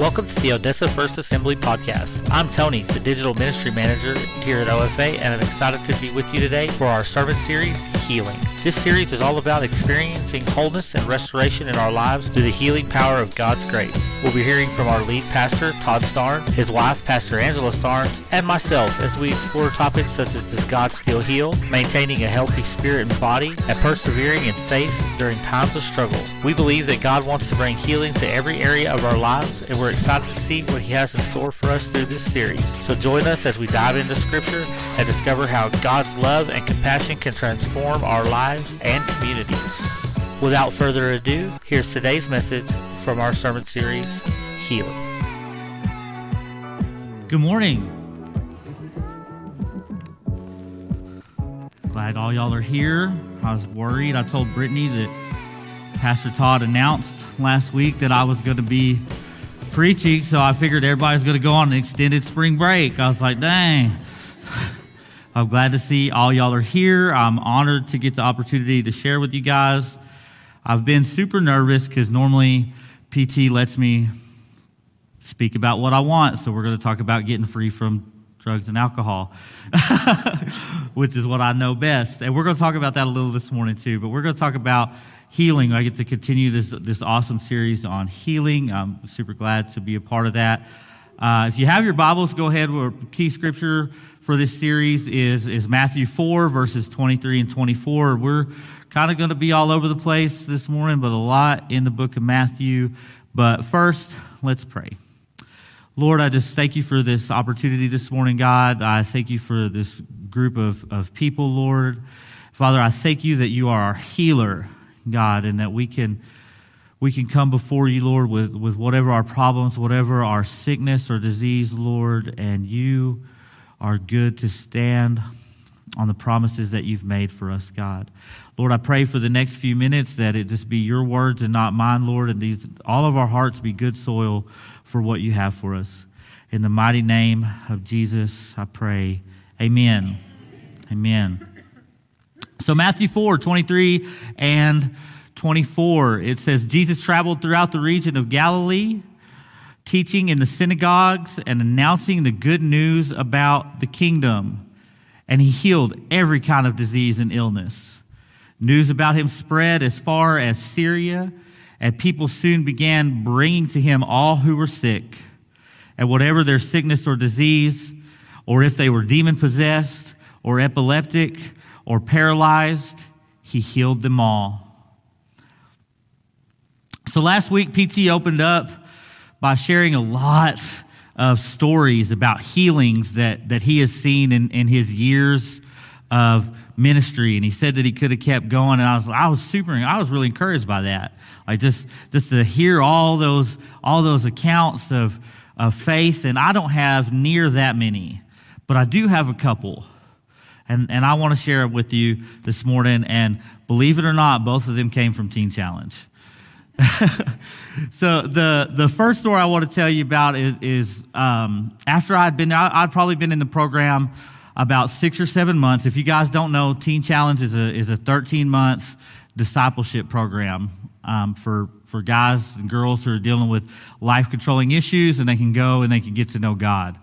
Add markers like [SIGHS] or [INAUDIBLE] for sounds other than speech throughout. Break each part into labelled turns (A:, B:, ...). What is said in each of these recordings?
A: Welcome to the Odessa First Assembly podcast. I'm Tony, the digital ministry manager here at OFA, and I'm excited to be with you today for our sermon series, Healing. This series is all about experiencing wholeness and restoration in our lives through the healing power of God's grace. We'll be hearing from our lead pastor, Todd Starn, his wife, Pastor Angela Starnes, and myself as we explore topics such as Does God Still Heal, maintaining a healthy spirit and body, and persevering in faith during times of struggle. We believe that God wants to bring healing to every area of our lives, and we're excited to see what He has in store for us through this series. So join us as we dive into Scripture and discover how God's love and compassion can transform our lives and communities. Without further ado, here's today's message from our sermon series, Healing.
B: Good morning. Glad all y'all are here. I was worried. I told Brittany that Pastor Todd announced last week that I was going to be preaching, so I figured everybody's going to go on an extended spring break. I was like, dang. I'm glad to see all y'all are here. I'm honored to get the opportunity to share with you guys. I've been super nervous because normally PT lets me speak about what I want. So we're going to talk about getting free from drugs and alcohol, [LAUGHS] which is what I know best. And we're going to talk about that a little this morning too. But we're going to talk about healing. I get to continue this this awesome series on healing. I'm super glad to be a part of that. Uh, if you have your Bibles, go ahead. Our key scripture for this series is, is Matthew 4, verses 23 and 24. We're kind of going to be all over the place this morning, but a lot in the book of Matthew. But first, let's pray. Lord, I just thank you for this opportunity this morning, God. I thank you for this group of, of people, Lord. Father, I thank you that you are our healer, God, and that we can we can come before you, Lord, with, with whatever our problems, whatever our sickness or disease, Lord, and you are good to stand on the promises that you've made for us, God. Lord, I pray for the next few minutes that it just be your words and not mine, Lord, and these all of our hearts be good soil for what you have for us. In the mighty name of Jesus, I pray. Amen. Amen. So Matthew 4, 23 and 24, it says, Jesus traveled throughout the region of Galilee, teaching in the synagogues and announcing the good news about the kingdom. And he healed every kind of disease and illness. News about him spread as far as Syria, and people soon began bringing to him all who were sick, and whatever their sickness or disease, or if they were demon possessed, or epileptic, or paralyzed, he healed them all. So last week, PT opened up by sharing a lot of stories about healings that, that he has seen in, in his years of ministry. And he said that he could have kept going. And I was, I was super, I was really encouraged by that. Like just, just to hear all those, all those accounts of, of faith. And I don't have near that many, but I do have a couple. And, and I want to share it with you this morning. And believe it or not, both of them came from Teen Challenge. [LAUGHS] so the the first story I want to tell you about is, is um, after I'd been I, would probably been in the program about six or seven months. If you guys don't know, Teen Challenge is a is a 13 months discipleship program um, for for guys and girls who are dealing with life controlling issues, and they can go and they can get to know God.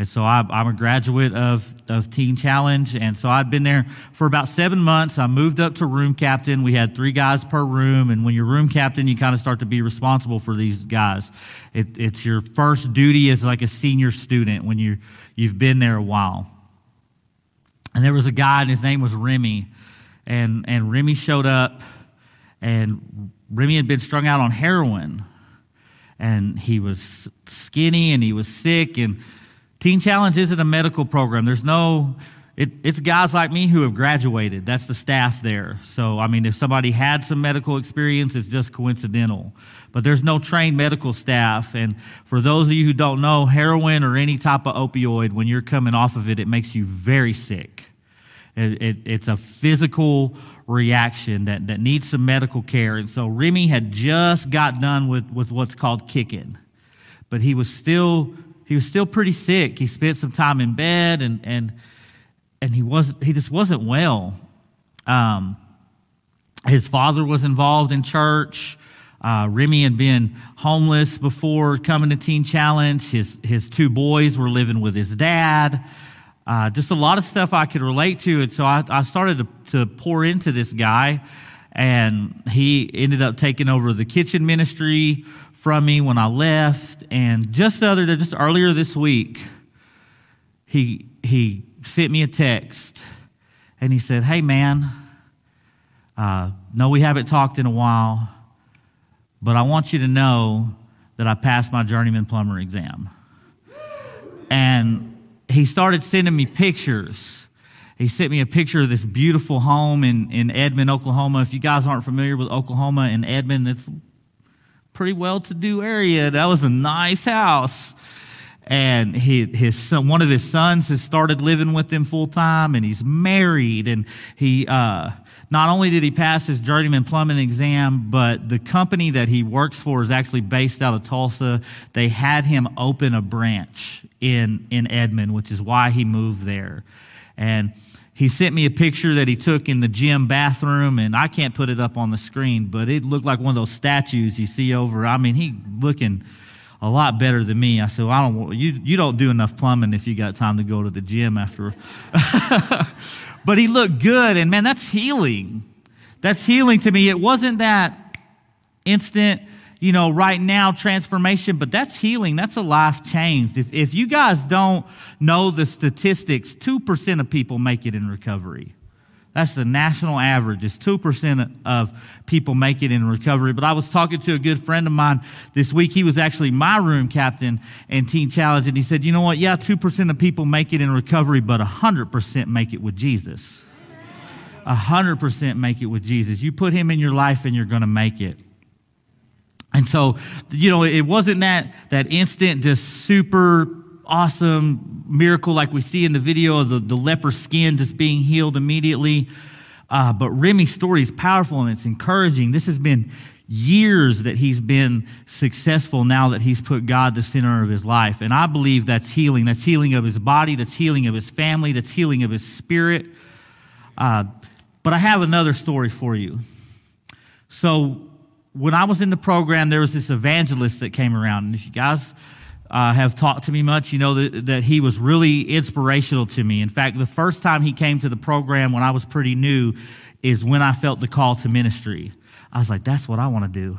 B: And so I, am a graduate of, of Teen Challenge. And so I'd been there for about seven months. I moved up to room captain. We had three guys per room. And when you're room captain, you kind of start to be responsible for these guys. It, it's your first duty as like a senior student when you, you've been there a while. And there was a guy, and his name was Remy. And, and Remy showed up, and Remy had been strung out on heroin. And he was skinny and he was sick. And Teen Challenge isn't a medical program. There's no, it, it's guys like me who have graduated. That's the staff there. So, I mean, if somebody had some medical experience, it's just coincidental. But there's no trained medical staff. And for those of you who don't know, heroin or any type of opioid, when you're coming off of it, it makes you very sick. It, it, it's a physical reaction that, that needs some medical care. And so Remy had just got done with, with what's called kicking, but he was still he was still pretty sick. He spent some time in bed and and and he wasn't he just wasn't well. Um, his father was involved in church. Uh, Remy had been homeless before coming to Teen Challenge. His, his two boys were living with his dad. Uh, just a lot of stuff I could relate to. And so I, I started to, to pour into this guy. And he ended up taking over the kitchen ministry from me when I left. And just the other day, just earlier this week, he, he sent me a text and he said, Hey, man, uh, no, we haven't talked in a while, but I want you to know that I passed my journeyman plumber exam. And he started sending me pictures. He sent me a picture of this beautiful home in, in Edmond, Oklahoma. If you guys aren't familiar with Oklahoma and Edmond, it's a pretty well to do area. That was a nice house and he, his son, one of his sons has started living with him full time, and he's married. And he uh, not only did he pass his journeyman plumbing exam, but the company that he works for is actually based out of Tulsa. They had him open a branch in in Edmond, which is why he moved there. And he sent me a picture that he took in the gym bathroom, and I can't put it up on the screen, but it looked like one of those statues you see over. I mean, he looking a lot better than me. I said, well, I don't, you, you don't do enough plumbing if you got time to go to the gym after. [LAUGHS] but he looked good, and man, that's healing. That's healing to me. It wasn't that instant, you know, right now transformation, but that's healing. That's a life changed. If, if you guys don't know the statistics, 2% of people make it in recovery. That's the national average. It's 2% of people make it in recovery. But I was talking to a good friend of mine this week. He was actually my room captain in Teen Challenge. And he said, you know what? Yeah, 2% of people make it in recovery, but 100% make it with Jesus. 100% make it with Jesus. You put him in your life and you're going to make it. And so, you know, it wasn't that, that instant, just super awesome miracle like we see in the video of the, the leper skin just being healed immediately. Uh, but Remy's story is powerful and it's encouraging. This has been years that he's been successful now that he's put God the center of his life. And I believe that's healing. That's healing of his body, that's healing of his family, that's healing of his spirit. Uh, but I have another story for you. So, when I was in the program, there was this evangelist that came around. And if you guys uh, have talked to me much, you know that, that he was really inspirational to me. In fact, the first time he came to the program when I was pretty new is when I felt the call to ministry. I was like, that's what I want to do.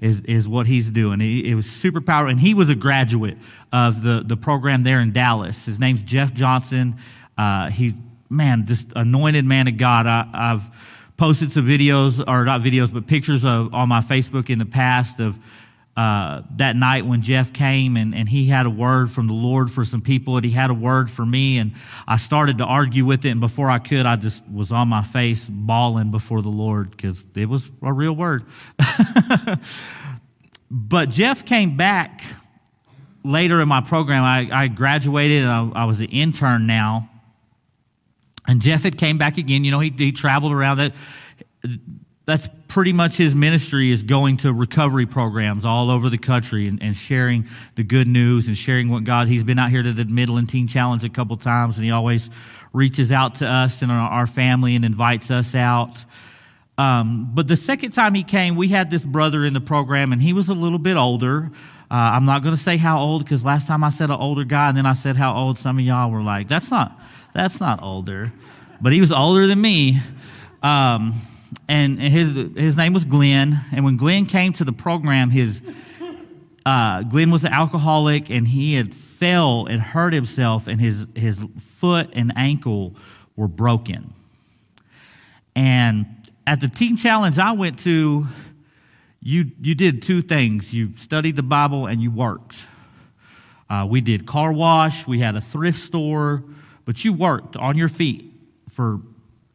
B: Is, is what he's doing. It, it was super powerful. And he was a graduate of the, the program there in Dallas. His name's Jeff Johnson. Uh, he, man, just anointed man of God. I, I've posted some videos, or not videos, but pictures of on my Facebook in the past of uh, that night when Jeff came and, and he had a word from the Lord for some people, and he had a word for me, and I started to argue with it. And before I could, I just was on my face bawling before the Lord because it was a real word. [LAUGHS] but Jeff came back later in my program. I, I graduated and I, I was an intern now. And Jeff had came back again. You know, he, he traveled around that that's pretty much his ministry is going to recovery programs all over the country and, and, sharing the good news and sharing what God. He's been out here to the Midland Teen Challenge a couple times, and he always reaches out to us and our family and invites us out. Um, but the second time he came, we had this brother in the program, and he was a little bit older. Uh, I'm not going to say how old because last time I said an older guy, and then I said how old. Some of y'all were like, "That's not, that's not older," but he was older than me. Um, and his his name was Glenn. And when Glenn came to the program, his uh, Glenn was an alcoholic, and he had fell and hurt himself, and his his foot and ankle were broken. And at the teen challenge I went to, you you did two things: you studied the Bible and you worked. Uh, we did car wash, we had a thrift store, but you worked on your feet for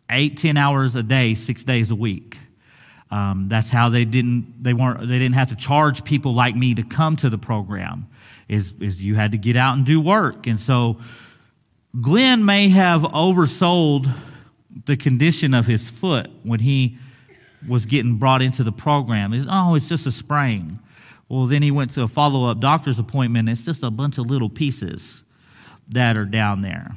B: eight, ten hours a day, six days a week. Um, that's how they didn't they weren't they didn't have to charge people like me to come to the program. Is is you had to get out and do work, and so Glenn may have oversold the condition of his foot when he was getting brought into the program. oh, it's just a sprain. Well, then he went to a follow up doctor's appointment. It's just a bunch of little pieces that are down there.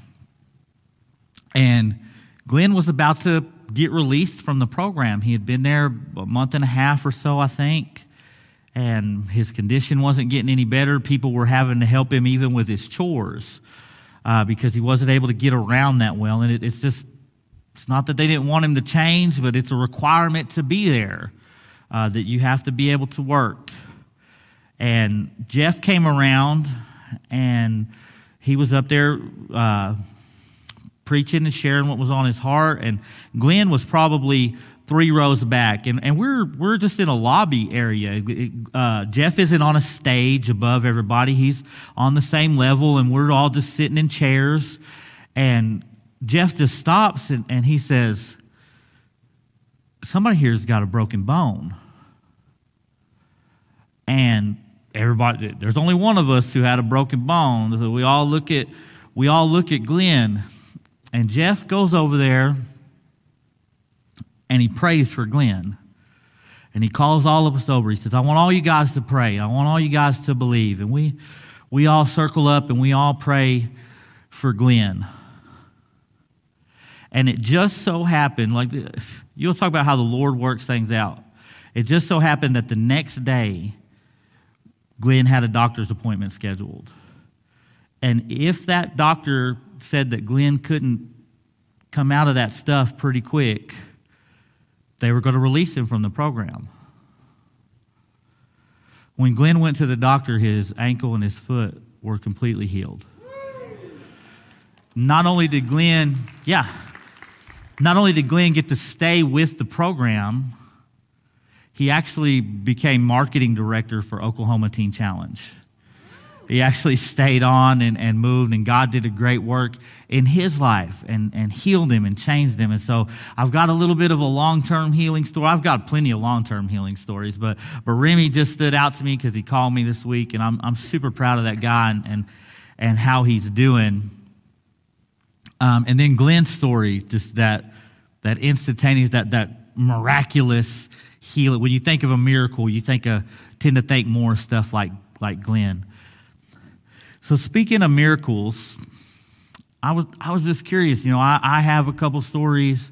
B: And Glenn was about to get released from the program. He had been there a month and a half or so, I think. and his condition wasn't getting any better. People were having to help him even with his chores uh, because he wasn't able to get around that well. And it, it's just, it's not that they didn't want him to change, but it's a requirement to be there, uh, that you have to be able to work. And Jeff came around and he was up there uh, preaching and sharing what was on his heart. And Glenn was probably three rows back, and, and we're we're just in a lobby area. Uh, Jeff isn't on a stage above everybody; he's on the same level, and we're all just sitting in chairs. And Jeff just stops and, and he says, "Somebody here's got a broken bone." And everybody, there's only one of us who had a broken bone, so we all look at we all look at Glenn, and Jeff goes over there and he prays for Glenn. And he calls all of us over. He says, I want all you guys to pray. I want all you guys to believe. And we, we all circle up and we all pray for Glenn. And it just so happened, like you'll talk about how the Lord works things out. It just so happened that the next day, Glenn had a doctor's appointment scheduled. And if that doctor said that Glenn couldn't come out of that stuff pretty quick, they were going to release him from the program. When Glenn went to the doctor, his ankle and his foot were completely healed. Not only did Glenn, yeah, not only did Glenn get to stay with the program, he actually became marketing director for Oklahoma Teen Challenge he actually stayed on and, and moved, and God did a great work in his life and, and healed him and changed him. And so I've got a little bit of a long term healing story. I've got plenty of long term healing stories, but, but Remy just stood out to me because he called me this week, and I'm, I'm super proud of that guy and, and, and how he's doing. Um, and then Glenn's story, just that, that instantaneous, that, that miraculous healing. When you think of a miracle, you think of, tend to think more stuff like, like Glenn. So, speaking of miracles, I was, I was just curious. You know, I, I have a couple stories.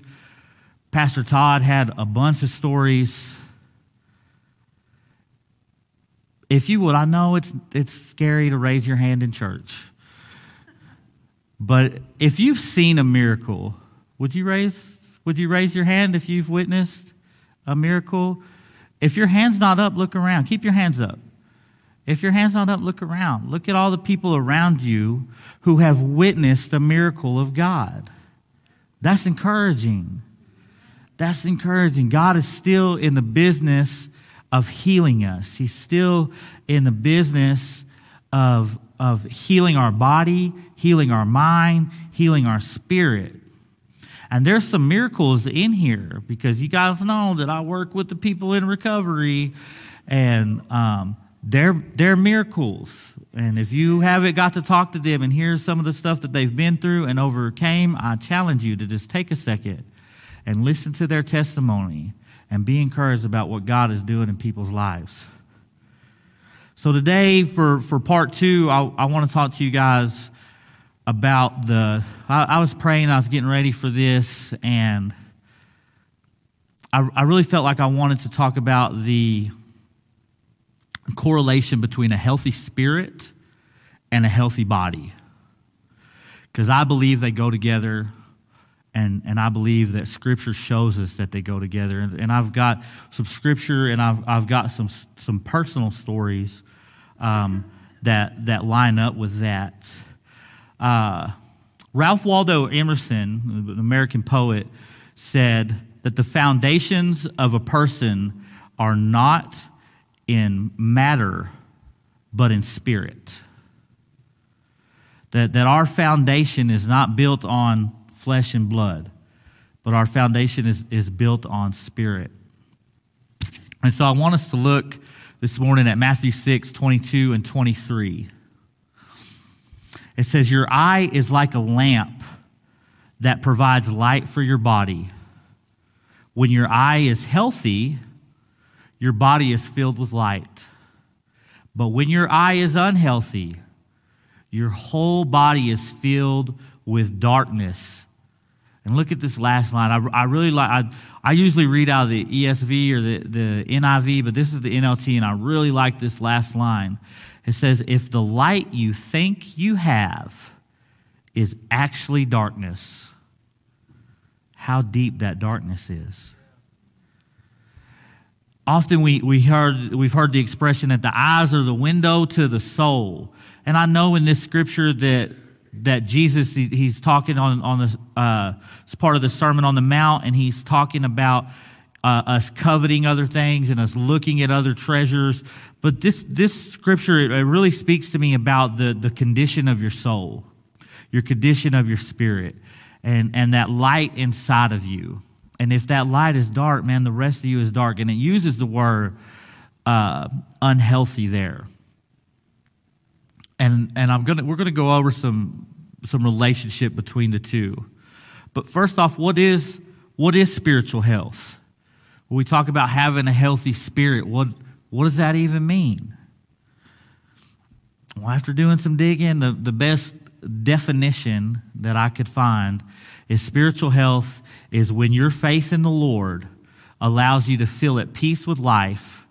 B: Pastor Todd had a bunch of stories. If you would, I know it's, it's scary to raise your hand in church. But if you've seen a miracle, would you raise, would you raise your hand if you've witnessed a miracle? If your hand's not up, look around. Keep your hands up. If your hand's not up, look around. Look at all the people around you who have witnessed the miracle of God. That's encouraging. That's encouraging. God is still in the business of healing us, He's still in the business of, of healing our body, healing our mind, healing our spirit. And there's some miracles in here because you guys know that I work with the people in recovery. And um, they're, they're miracles. And if you haven't got to talk to them and hear some of the stuff that they've been through and overcame, I challenge you to just take a second and listen to their testimony and be encouraged about what God is doing in people's lives. So, today, for, for part two, I, I want to talk to you guys about the. I, I, was praying, I was getting ready for this, and I, I really felt like I wanted to talk about the correlation between a healthy spirit and a healthy body. Because I believe they go together, and, and I believe that Scripture shows us that they go together. And, and I've got some Scripture and I've, I've got some, some personal stories um, that, that line up with that. Uh, Ralph Waldo Emerson, an American poet, said that the foundations of a person are not in matter, but in spirit. That, that our foundation is not built on flesh and blood, but our foundation is, is built on spirit. And so I want us to look this morning at Matthew 6 22 and 23. It says, Your eye is like a lamp that provides light for your body. When your eye is healthy, your body is filled with light. But when your eye is unhealthy, your whole body is filled with darkness. And look at this last line. I, I really like, I, I usually read out of the ESV or the, the NIV, but this is the NLT, and I really like this last line. It says, If the light you think you have is actually darkness, how deep that darkness is. Often we, we heard, we've heard the expression that the eyes are the window to the soul. And I know in this scripture that that Jesus he's talking on on this uh, it's part of the Sermon on the Mount, and he's talking about uh, us coveting other things and us looking at other treasures. But this this scripture it really speaks to me about the the condition of your soul, your condition of your spirit, and and that light inside of you. And if that light is dark, man, the rest of you is dark. And it uses the word uh, unhealthy there and and I'm gonna we're gonna go over some some relationship between the two. But first off, what is what is spiritual health? When we talk about having a healthy spirit, what what does that even mean? Well, after doing some digging, the, the best definition that I could find is spiritual health is when your faith in the Lord allows you to feel at peace with life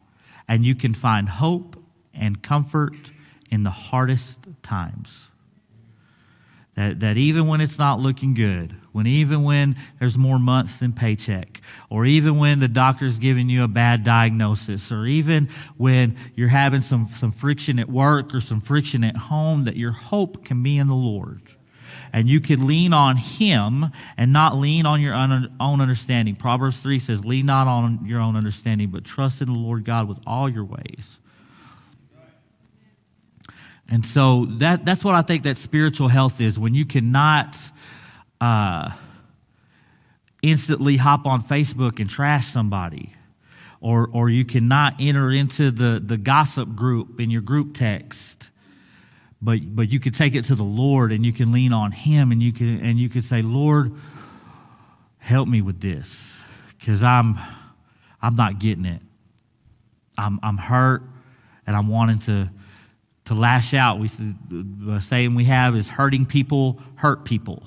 B: and you can find hope and comfort in the hardest times. That, that even when it's not looking good, when even when there's more months than paycheck, or even when the doctor's giving you a bad diagnosis, or even when you're having some, some friction at work or some friction at home, that your hope can be in the Lord. And you can lean on Him and not lean on your own understanding. Proverbs 3 says, Lean not on your own understanding, but trust in the Lord God with all your ways and so that, that's what I think that spiritual health is when you cannot uh, instantly hop on Facebook and trash somebody, or, or you cannot enter into the, the gossip group in your group text. But, but you could take it to the Lord and you can lean on Him and you can, and you could say, Lord, help me with this because I'm, I'm not getting it. I'm, I'm hurt and I'm wanting to to lash out. We, the saying we have is hurting people hurt people.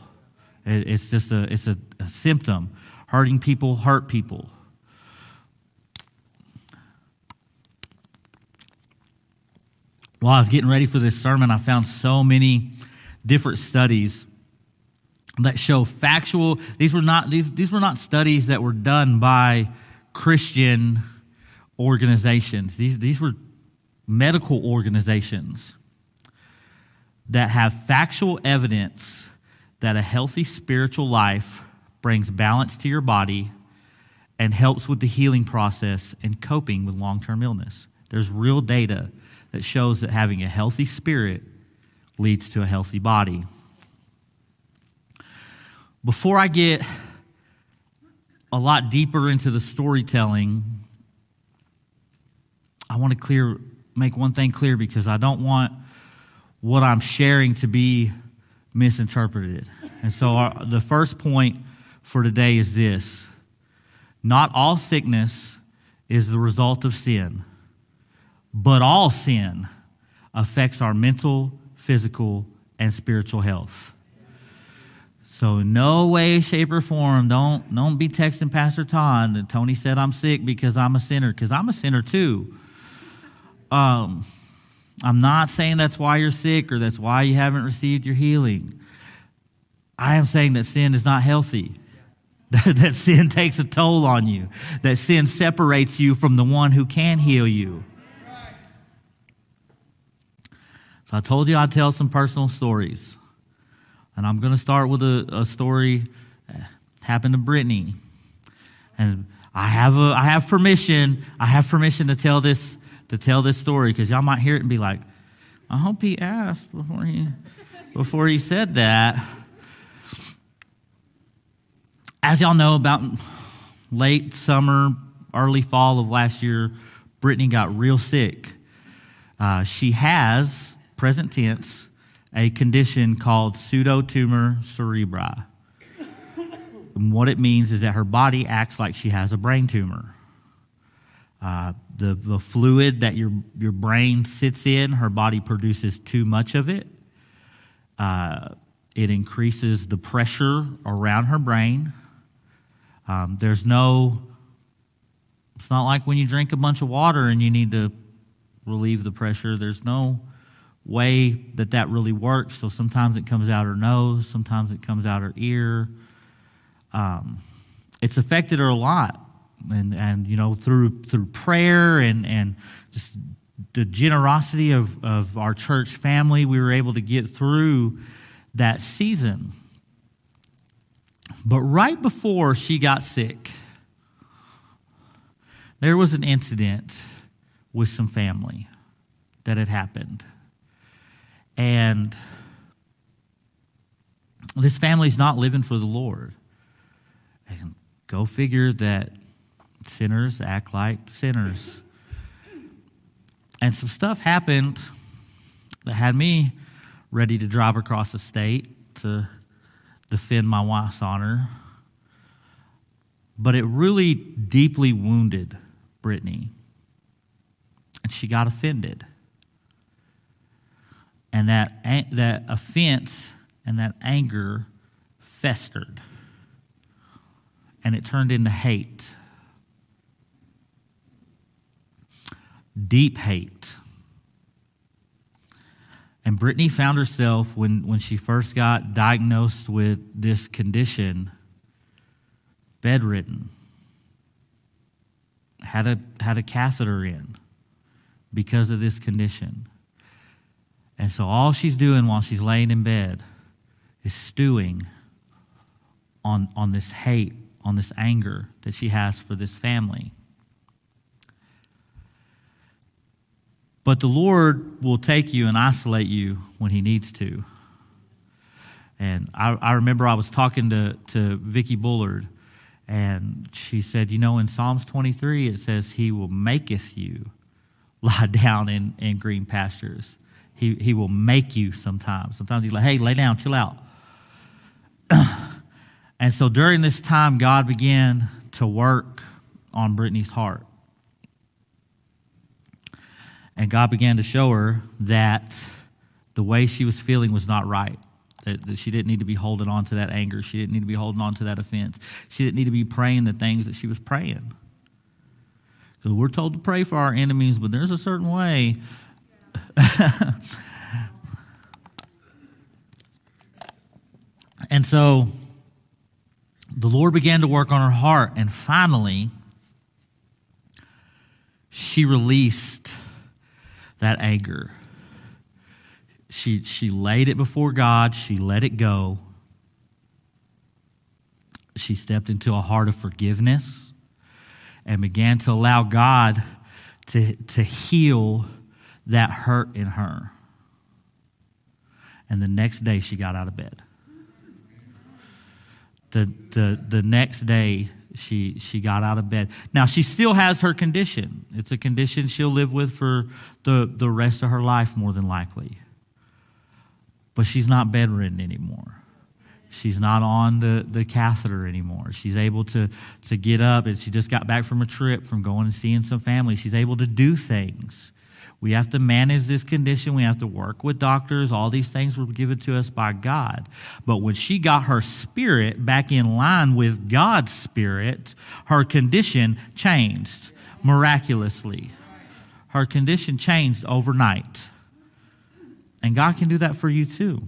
B: It's just a, it's a, a symptom. Hurting people hurt people. While I was getting ready for this sermon, I found so many different studies that show factual. These were not these, these were not studies that were done by Christian organizations. These, these were medical organizations that have factual evidence that a healthy spiritual life brings balance to your body and helps with the healing process and coping with long term illness. There's real data that shows that having a healthy spirit leads to a healthy body. Before I get a lot deeper into the storytelling, I want to clear make one thing clear because I don't want what I'm sharing to be misinterpreted. And so, our, the first point for today is this not all sickness is the result of sin, but all sin affects our mental, physical, and spiritual health. So, no way, shape, or form, don't, don't be texting Pastor Todd that Tony said I'm sick because I'm a sinner, because I'm a sinner too. Um, I'm not saying that's why you're sick or that's why you haven't received your healing. I am saying that sin is not healthy. [LAUGHS] that sin takes a toll on you. That sin separates you from the one who can heal you. So I told you I'd tell some personal stories. And I'm going to start with a, a story happened to Brittany. And I have, a, I have permission. I have permission to tell this to tell this story because y'all might hear it and be like, I hope he asked before he before he said that. As y'all know, about late summer, early fall of last year, Brittany got real sick. Uh, she has, present tense, a condition called pseudotumor cerebri. And what it means is that her body acts like she has a brain tumor. Uh, the, the fluid that your, your brain sits in, her body produces too much of it. Uh, it increases the pressure around her brain. Um, there's no, it's not like when you drink a bunch of water and you need to relieve the pressure. There's no way that that really works. So sometimes it comes out her nose, sometimes it comes out her ear. Um, it's affected her a lot. And, and you know, through, through prayer and, and just the generosity of, of our church family, we were able to get through that season. But right before she got sick, there was an incident with some family that had happened. And this family's not living for the Lord. And go figure that sinners act like sinners. And some stuff happened that had me ready to drive across the state to defend my wife's honor. But it really deeply wounded Brittany. And she got offended. And that, that offense and that anger festered. And it turned into hate. Deep hate. And Brittany found herself, when, when she first got diagnosed with this condition, bedridden, had a, had a catheter in because of this condition. And so all she's doing while she's laying in bed is stewing on, on this hate, on this anger that she has for this family. But the Lord will take you and isolate you when He needs to. And I, I remember I was talking to, to Vicki Bullard, and she said, You know, in Psalms 23, it says, He will maketh you lie [LAUGHS] down in, in green pastures. He, he will make you sometimes. Sometimes he's like, Hey, lay down, chill out. [CLEARS THROAT] and so during this time, God began to work on Brittany's heart. And God began to show her that the way she was feeling was not right. That, that she didn't need to be holding on to that anger. She didn't need to be holding on to that offense. She didn't need to be praying the things that she was praying. Because we're told to pray for our enemies, but there's a certain way. [LAUGHS] and so the Lord began to work on her heart, and finally, she released that anger. She, she laid it before God, she let it go. She stepped into a heart of forgiveness and began to allow God to, to heal that hurt in her. And the next day, she got out of bed. The, the, the next day, she she got out of bed. Now she still has her condition. It's a condition she'll live with for the, the rest of her life, more than likely. But she's not bedridden anymore. She's not on the, the catheter anymore. She's able to, to get up and she just got back from a trip from going and seeing some family. She's able to do things. We have to manage this condition. We have to work with doctors. All these things were given to us by God. But when she got her spirit back in line with God's spirit, her condition changed miraculously. Her condition changed overnight. And God can do that for you too.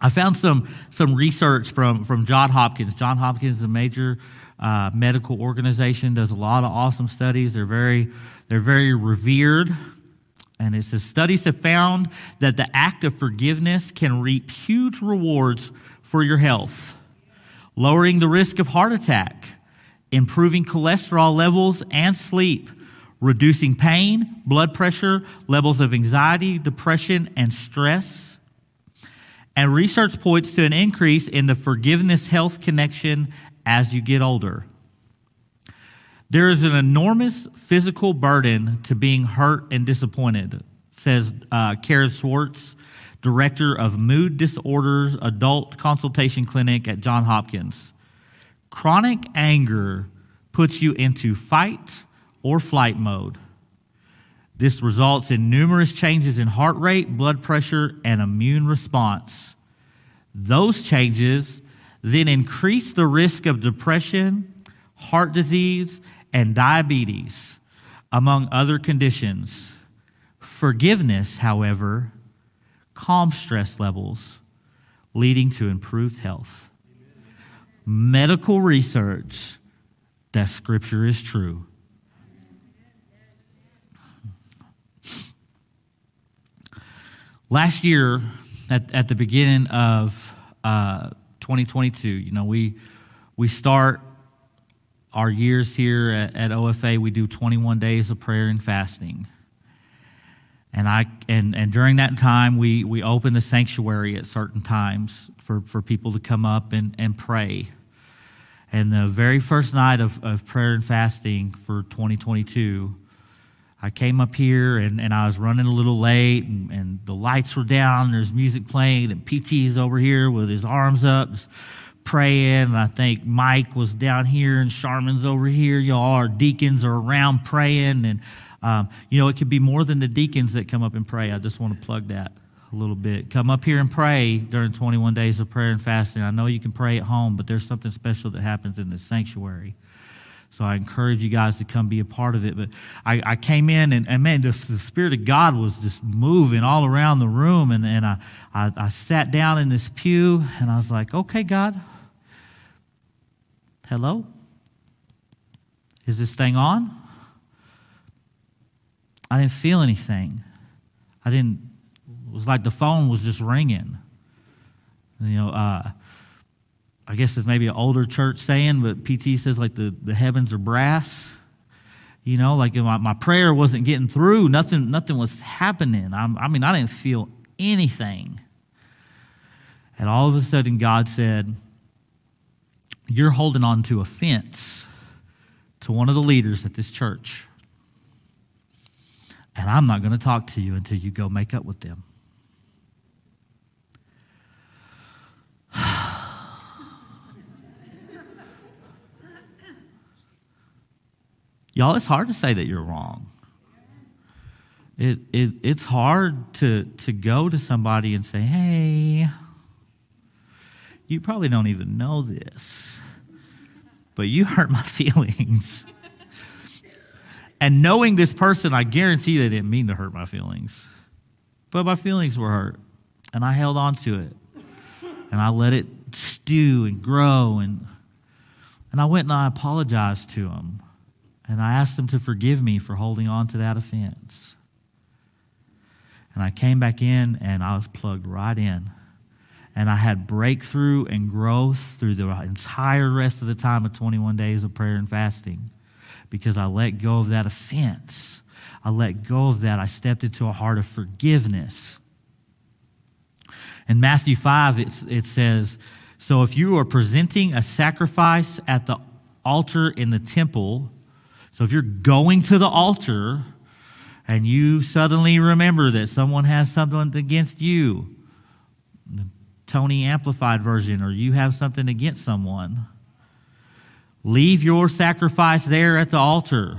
B: I found some, some research from, from John Hopkins. John Hopkins is a major uh, medical organization, does a lot of awesome studies. They're very they're very revered. And it says studies have found that the act of forgiveness can reap huge rewards for your health, lowering the risk of heart attack, improving cholesterol levels and sleep, reducing pain, blood pressure, levels of anxiety, depression, and stress. And research points to an increase in the forgiveness health connection as you get older. There is an enormous physical burden to being hurt and disappointed, says uh, Karen Swartz, director of Mood Disorders Adult Consultation Clinic at John Hopkins. Chronic anger puts you into fight or flight mode. This results in numerous changes in heart rate, blood pressure, and immune response. Those changes then increase the risk of depression, heart disease, and diabetes, among other conditions. Forgiveness, however, calms stress levels, leading to improved health. Medical research that Scripture is true. Last year, at, at the beginning of uh, 2022, you know, we, we start our years here at, at OFA, we do 21 days of prayer and fasting. And, I, and, and during that time, we, we open the sanctuary at certain times for, for people to come up and, and pray. And the very first night of, of prayer and fasting for 2022, I came up here and, and I was running a little late, and, and the lights were down, there's music playing, and PT's over here with his arms up praying. I think Mike was down here, and Charmin's over here. Y'all, our deacons are around praying. And, um, you know, it could be more than the deacons that come up and pray. I just want to plug that a little bit. Come up here and pray during 21 days of prayer and fasting. I know you can pray at home, but there's something special that happens in the sanctuary. So I encourage you guys to come be a part of it. But I, I came in and, and man, the, the, Spirit of God was just moving all around the room. And, and I, I, I sat down in this pew and I was like, okay, God, hello? Is this thing on? I didn't feel anything. I didn't, it was like the phone was just ringing. You know, uh, I guess it's maybe an older church saying, but PT says like the, the heavens are brass. You know, like my, my prayer wasn't getting through. Nothing, nothing was happening. I'm, I mean, I didn't feel anything. And all of a sudden, God said, You're holding on to a fence to one of the leaders at this church. And I'm not going to talk to you until you go make up with them. [SIGHS] Y'all, it's hard to say that you're wrong. It, it, it's hard to, to go to somebody and say, hey, you probably don't even know this, but you [LAUGHS] hurt my feelings. and knowing this person, I guarantee they didn't mean to hurt my feelings. But my feelings were hurt, and I held on to it. And I let it stew and grow. And, and I went and I apologized to him. And I asked them to forgive me for holding on to that offense. And I came back in and I was plugged right in. And I had breakthrough and growth through the entire rest of the time of 21 days of prayer and fasting because I let go of that offense. I let go of that. I stepped into a heart of forgiveness. In Matthew 5, it, it says, So if you are presenting a sacrifice at the altar in the temple, so if you're going to the altar and you suddenly remember that someone has something against you, Tony Amplified version, or you have something against someone, leave your sacrifice there at the altar.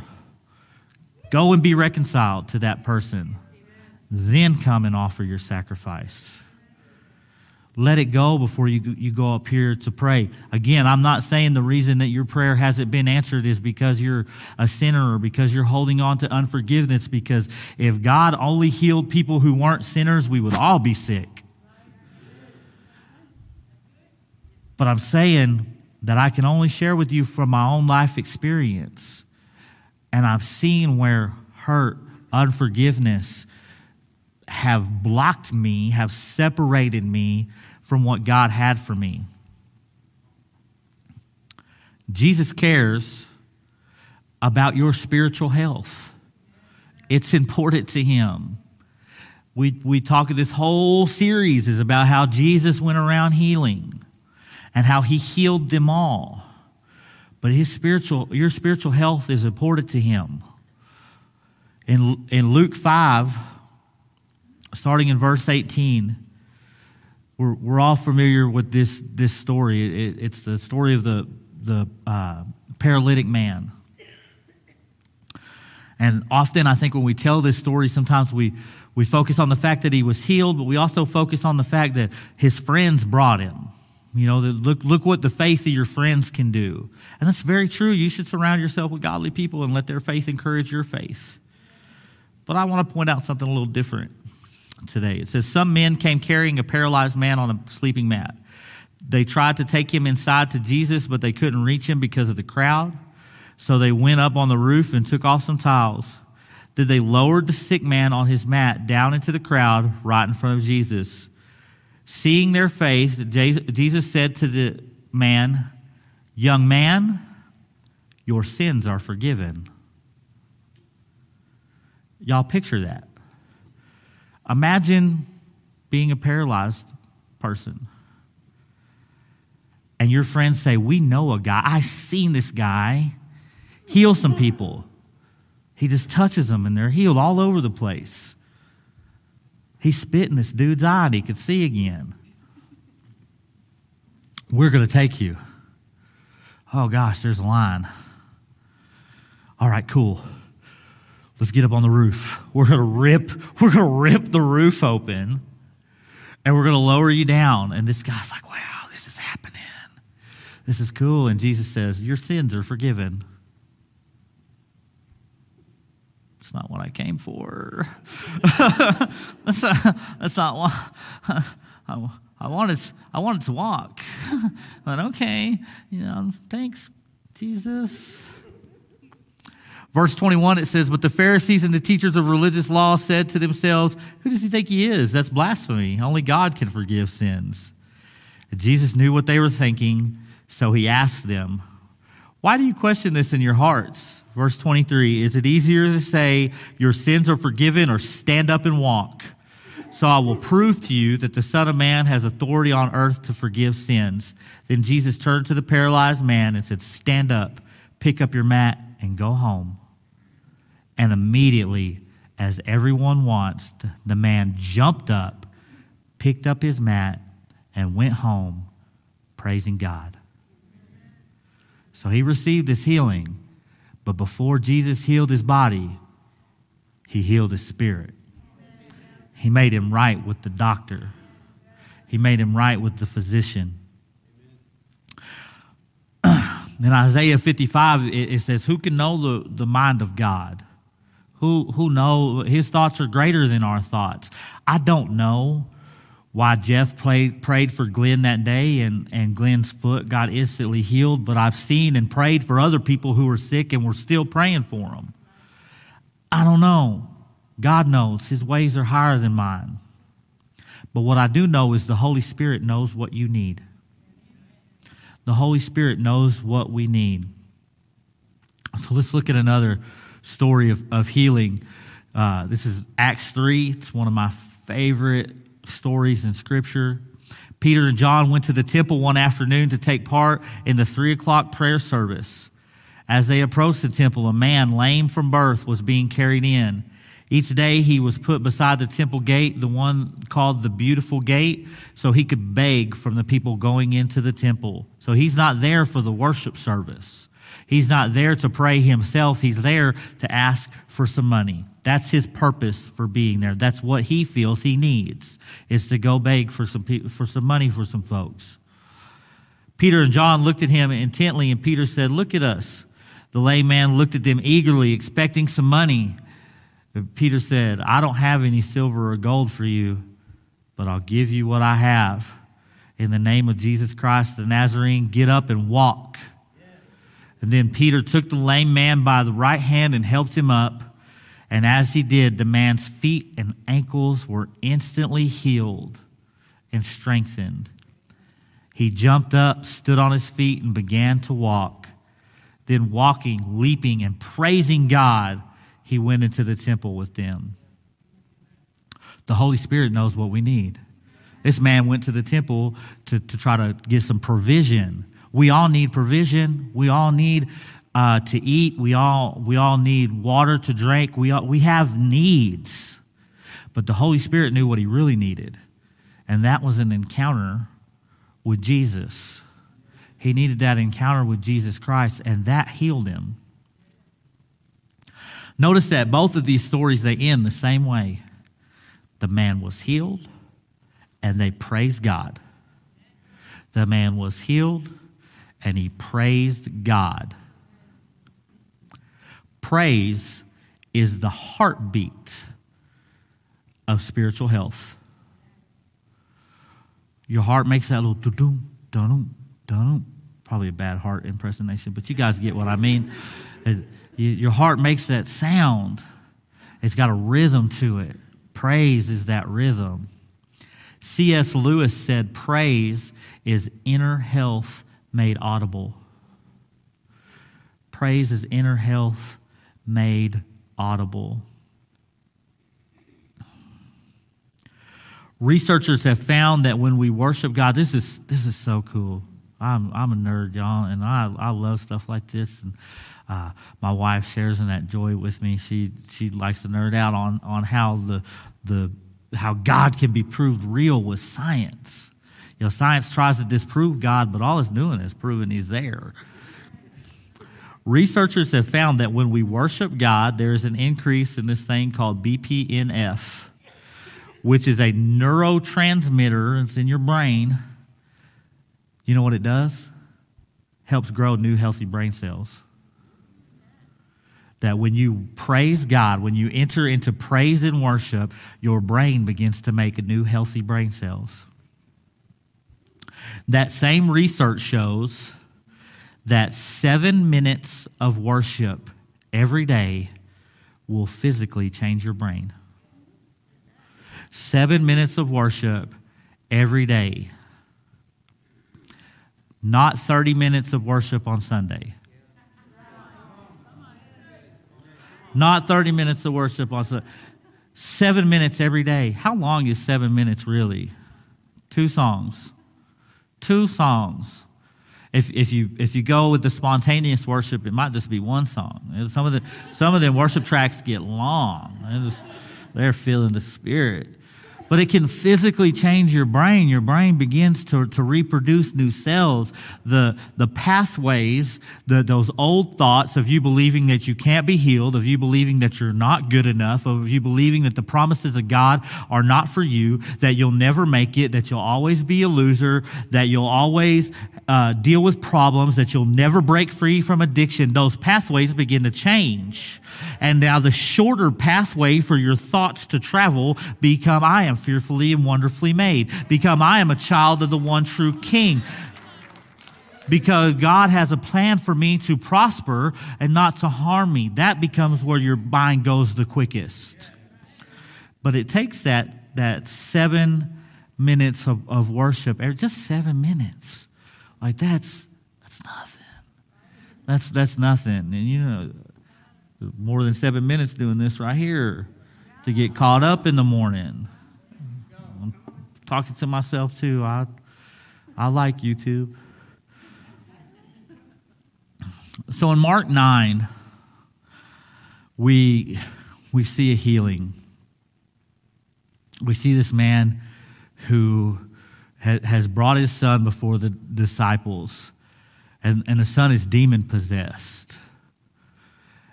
B: Go and be reconciled to that person. Then come and offer your sacrifice let it go before you, you go up here to pray. Again, I'm not saying the reason that your prayer hasn't been answered is because you're a sinner or because you're holding on to unforgiveness, because if God only healed people who weren't sinners, we would all be sick. But I'm saying that I can only share with you from my own life experience. And I've seen where hurt, unforgiveness have blocked me, have separated me from what God had for me. Jesus cares about your spiritual health. It's important to him. We, we talk this whole series is about how Jesus went around healing and how he healed them all. But his spiritual, your spiritual health is important to him. In, in Luke 5, starting in verse 18, we're, we're all familiar with this, this story. It, it's the story of the, the uh, paralytic man. And often, I think when we tell this story, sometimes we, we focus on the fact that he was healed, but we also focus on the fact that his friends brought him. You know, look, look what the faith of your friends can do. And that's very true. You should surround yourself with godly people and let their faith encourage your faith. But I want to point out something a little different today. It says, Some men came carrying a paralyzed man on a sleeping mat. They tried to take him inside to Jesus, but they couldn't reach him because of the crowd. So they went up on the roof and took off some tiles. Then they lowered the sick man on his mat down into the crowd right in front of Jesus. Seeing their faith, Jesus said to the man, Young man, your sins are forgiven. Y'all picture that. Imagine being a paralyzed person. And your friends say, We know a guy. I've seen this guy heal some people. He just touches them and they're healed all over the place. He spit in this dude's eye and he could see again. We're going to take you. Oh gosh, there's a line. All right, cool. Let's get up on the roof. We're going to rip, [LAUGHS] we're going to rip the roof open and we're going to lower you down. And this guy's like, wow, this is happening. This is cool. And Jesus says, Your sins are forgiven. It's not what I came for. [LAUGHS] that's, not, that's not what I, I, wanted. I wanted to walk, [LAUGHS] but okay, you know. Thanks, Jesus. Verse 21, it says, But the Pharisees and the teachers of religious law said to themselves, Who does he think he is? That's blasphemy. Only God can forgive sins. Jesus knew what they were thinking, so he asked them, why do you question this in your hearts? Verse 23 Is it easier to say, Your sins are forgiven, or stand up and walk? So I will prove to you that the Son of Man has authority on earth to forgive sins. Then Jesus turned to the paralyzed man and said, Stand up, pick up your mat, and go home. And immediately, as everyone watched, the man jumped up, picked up his mat, and went home, praising God. So he received his healing. But before Jesus healed his body, he healed his spirit. He made him right with the doctor, he made him right with the physician. [CLEARS THROAT] In Isaiah 55, it, says, Who can know the, the mind of God? Who, who know his thoughts are greater than our thoughts? I don't know why Jeff played, prayed for Glenn that day and, and Glenn's foot got instantly healed, but I've seen and prayed for other people who were sick and we're still praying for them. I don't know. God knows. His ways are higher than mine. But what I do know is the Holy Spirit knows what you need. The Holy Spirit knows what we need. So let's look at another story of, of healing. Uh, this is Acts 3. It's one of my favorite stories in Scripture. Peter and John went to the temple one afternoon to take part in the three o'clock prayer service. As they approached the temple, a man lame from birth was being carried in. Each day he was put beside the temple gate, the one called the Beautiful Gate, so he could beg from the people going into the temple. So he's not there for the worship service. He's not there to pray himself. He's there to ask for some money. That's his purpose for being there. That's what he feels he needs is to go beg for some for some money for some folks. Peter and John looked at him intently, and Peter said, "Look at us." The lame man looked at them eagerly, expecting some money. But Peter said, "I don't have any silver or gold for you, but I'll give you what I have. In the name of Jesus Christ the Nazarene, get up and walk." And then Peter took the lame man by the right hand and helped him up. And as he did, the man's feet and ankles were instantly healed and strengthened. He jumped up, stood on his feet, and began to walk. Then, walking, leaping, and praising God, he went into the temple with them. The Holy Spirit knows what we need. This man went to the temple to, to try to get some provision. We all need provision. We all need uh, to eat. We all, we all need water to drink. We, all, we have needs. But the Holy Spirit knew what he really needed, and that was an encounter with Jesus. He needed that encounter with Jesus Christ, and that healed him. Notice that both of these stories they end the same way. The man was healed and they praised God. The man was healed and he praised God. Praise is the heartbeat of spiritual health. Your heart makes that little dum dum dum. Probably a bad heart impersonation, but you guys get what I mean. Uh, your heart makes that sound. It's got a rhythm to it. Praise is that rhythm. C.S. Lewis said, Praise is inner health made audible. Praise is inner health made audible. Researchers have found that when we worship God, this is, this is so cool. I'm, I'm a nerd, y'all, and I, I love stuff like this. And uh, my wife shares in that joy with me. She, she likes to nerd out on, on how, the, the, how God can be proved real with science. You know, science tries to disprove God, but all it's doing is proving He's there. Researchers have found that when we worship God, there is an increase in this thing called BDNF, which is a neurotransmitter. It's in your brain. You know what it does? Helps grow new healthy brain cells. That when you praise God, when you enter into praise and worship, your brain begins to make new healthy brain cells. That same research shows that seven minutes of worship every day will physically change your brain. Seven minutes of worship every day. Not 30 minutes of worship on Sunday. Not 30 minutes of worship on Sunday. Seven minutes every day. How long is seven minutes really? Two songs. Two songs. If, if, you, if you go with the spontaneous worship, it might just be one song. Some of the, some of the worship tracks get long. Just, they're feeling the spirit but it can physically change your brain. Your brain begins to, to reproduce new cells. The, the pathways, the, those old thoughts of you believing that you can't be healed, of you believing that you're not good enough, of you believing that the promises of God are not for you, that you'll never make it, that you'll always be a loser, that you'll always uh, deal with problems, that you'll never break free from addiction, those pathways begin to change. And now the shorter pathway for your thoughts to travel become I am fearfully and wonderfully made. Become I am a child of the one true king. Because God has a plan for me to prosper and not to harm me. That becomes where your mind goes the quickest. But it takes that, that seven minutes of, of worship, er, just seven minutes. Like that's that's nothing. That's that's nothing. And you know, more than seven minutes doing this right here to get caught up in the morning. Talking to myself too. I, I like YouTube. So in Mark 9, we, we see a healing. We see this man who has brought his son before the disciples, and, and the son is demon possessed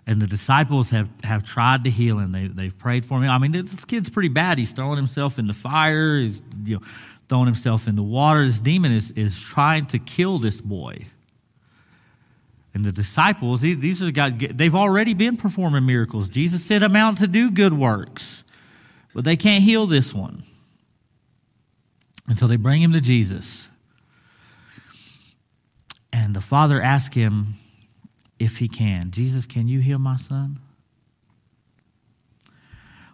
B: and the disciples have, have tried to heal him. They, they've prayed for him. I mean, this kid's pretty bad. He's throwing himself in the fire, he's you know, throwing himself in the water. This demon is, is trying to kill this boy. And the disciples, these are the they've already been performing miracles. Jesus them out to do good works, but they can't heal this one. And so they bring him to Jesus. And the father asks him, if he can. Jesus, can you heal my son?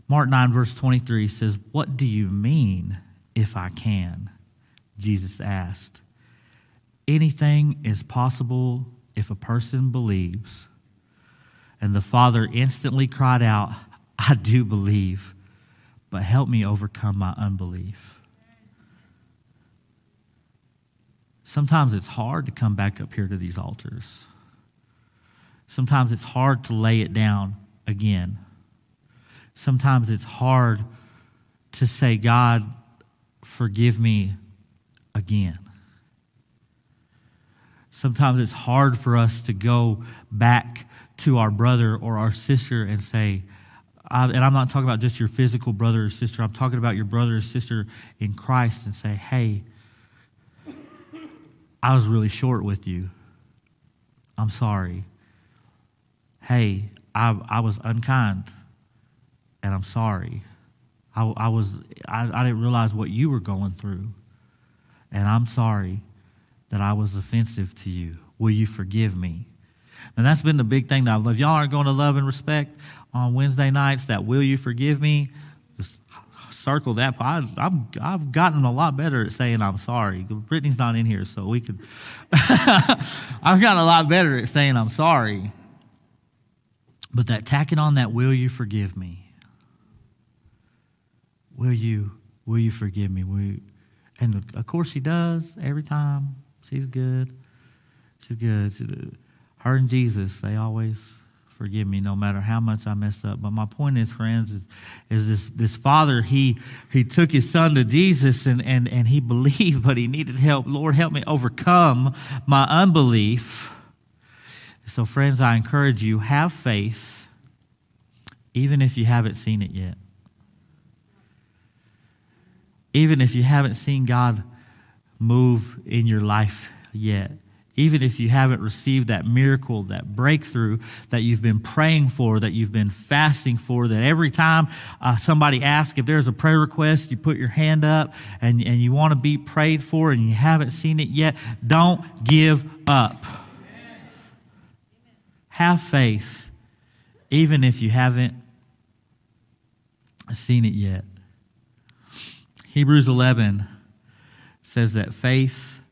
B: Mark 9, verse 23 says, What do you mean if I can? Jesus asked. Anything is possible if a person believes. And the father instantly cried out, I do believe, but help me overcome my unbelief. Sometimes it's hard to come back up here to these altars sometimes it's hard to lay it down again. Sometimes it's hard to say, God, forgive me again. Sometimes it's hard for us to go back to our brother or our sister and say, and I'm not talking about just your physical brother or sister, I'm talking about your brother or sister in Christ and say, hey, I was really short with you. I'm sorry. Hey, I, I was unkind and I'm sorry. I, I was I, I didn't realize what you were going through. And I'm sorry that I was offensive to you. Will you forgive me? And that's been the big thing that I love. Y'all aren't going to love and respect on Wednesday nights. That will you forgive me? Just circle that. I, I've, I've gotten a lot better at saying I'm sorry. Brittany's not in here, so we could. [LAUGHS] I've gotten a lot better at saying I'm sorry. But that tacking on that, will you forgive me? Will you, will you forgive me? Will you? And of course he does every time. She's good. She's good. Her and Jesus, they always forgive me no matter how much I mess up. But my point is, friends, is, is this, this father, he, he took his son to Jesus and, and, and he [LAUGHS] believed, but he needed help. Lord, help me overcome my unbelief. So, friends, I encourage you, have faith, even if you haven't seen it yet. Even if you haven't seen God move in your life yet even if you haven't received that miracle, that breakthrough that you've been praying for, that you've been fasting for, that every time uh, somebody asks if there's a prayer request, you put your hand up and, and you want to be prayed for and you haven't seen it yet, don't give up. Have faith, even if you haven't seen it yet. Hebrews 11 says that faith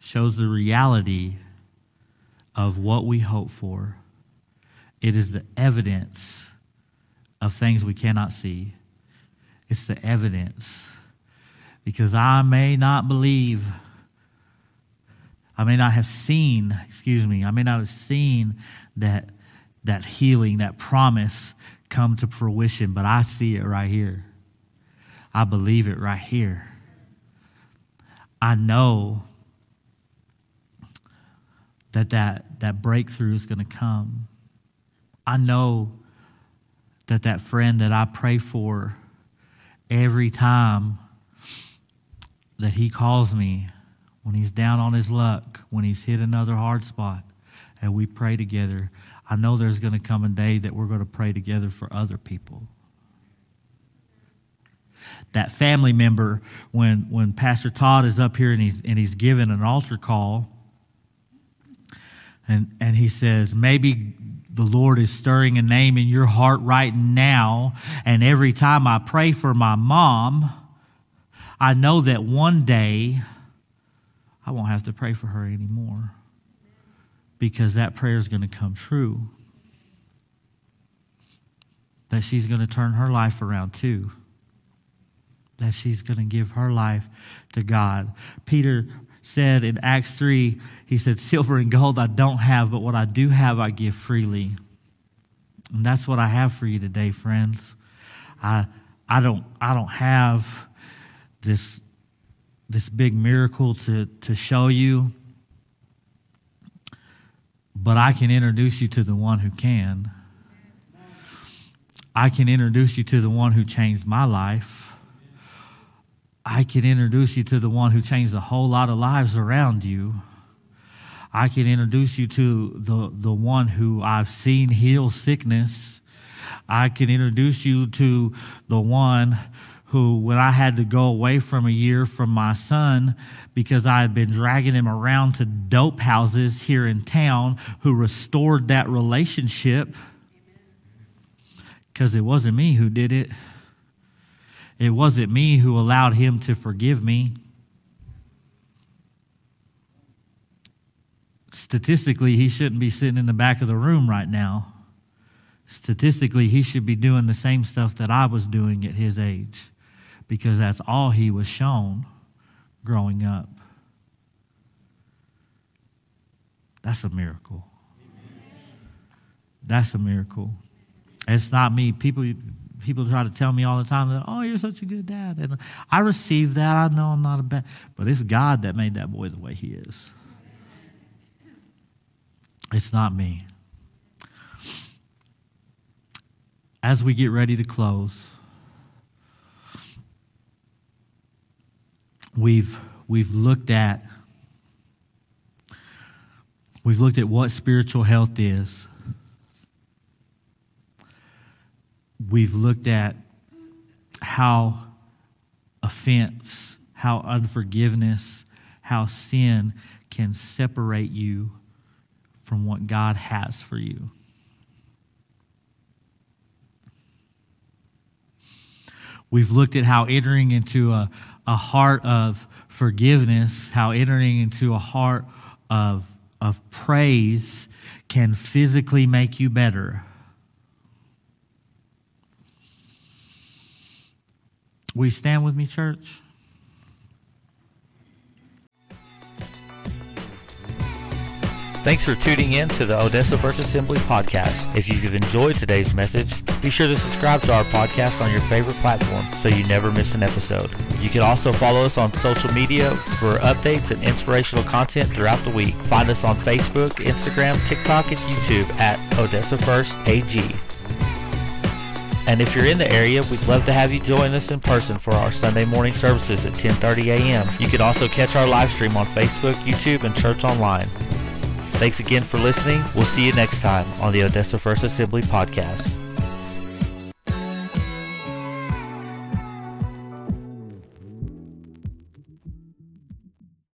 B: shows the reality of what we hope for. It is the evidence of things we cannot see. It's the evidence. Because I may not believe, I may not have seen, excuse me, I may not have seen that, that healing, that promise come to fruition, but I see it right here. I believe it right here. I know that that, that breakthrough is going to come. I know that that friend that I pray for every time that he calls me when he's down on his luck, when he's hit another hard spot, and we pray together, I know there's going to come a day that we're going to pray together for other people. That family member, when, when Pastor Todd is up here and he's, and he's given an altar call, and, and he says, maybe the Lord is stirring a name in your heart right now. And every time I pray for my mom, I know that one day I won't have to pray for her anymore because that prayer is going to come true. That she's going to turn her life around too. That she's going to give her life to God. Peter said in Acts 3, he said, Silver and gold I don't have, but what I do have I give freely. And that's what I have for you today, friends. I, I, don't, I don't have this, this big miracle to, to show you, but I can introduce you to the one who can. I can introduce you to the one who changed my life. I can introduce you to the one who changed a whole lot of lives around you. I can introduce you to the, the one who I've seen heal sickness. I can introduce you to the one who, when I had to go away from a year from my son because I had been dragging him around to dope houses here in town, who restored that relationship because it wasn't me who did it. It wasn't me who allowed him to forgive me. Statistically, he shouldn't be sitting in the back of the room right now. Statistically, he should be doing the same stuff that I was doing at his age because that's all he was shown growing up. That's a miracle. That's a miracle. It's not me. People people try to tell me all the time that, oh, you're such a good dad. And I receive that. I know I'm not a bad, but it's God that made that boy the way he is. It's not me. as we get ready to close, we've we've looked at we've looked at what spiritual health is. We've looked at how offense, how unforgiveness, how sin can separate you from what God has for you. We've looked at how entering into a, a heart of forgiveness, how entering into a heart of, of praise can physically make you better. Will you stand with me, church?
A: Thanks for tuning in to the Odessa First Assembly podcast. If you've enjoyed today's message, be sure to subscribe to our podcast on your favorite platform so you never miss an episode. You can also follow us on social media for updates and inspirational content throughout the week. Find us on Facebook, Instagram, TikTok, and YouTube at Odessa First AG. And if you're in the area, we'd love to have you join us in person for our Sunday morning services at 10:30 a.m. You can also catch our live stream on Facebook, YouTube, and Church Online. Thanks again for listening. We'll see you next time on the Odessa First Assembly podcast.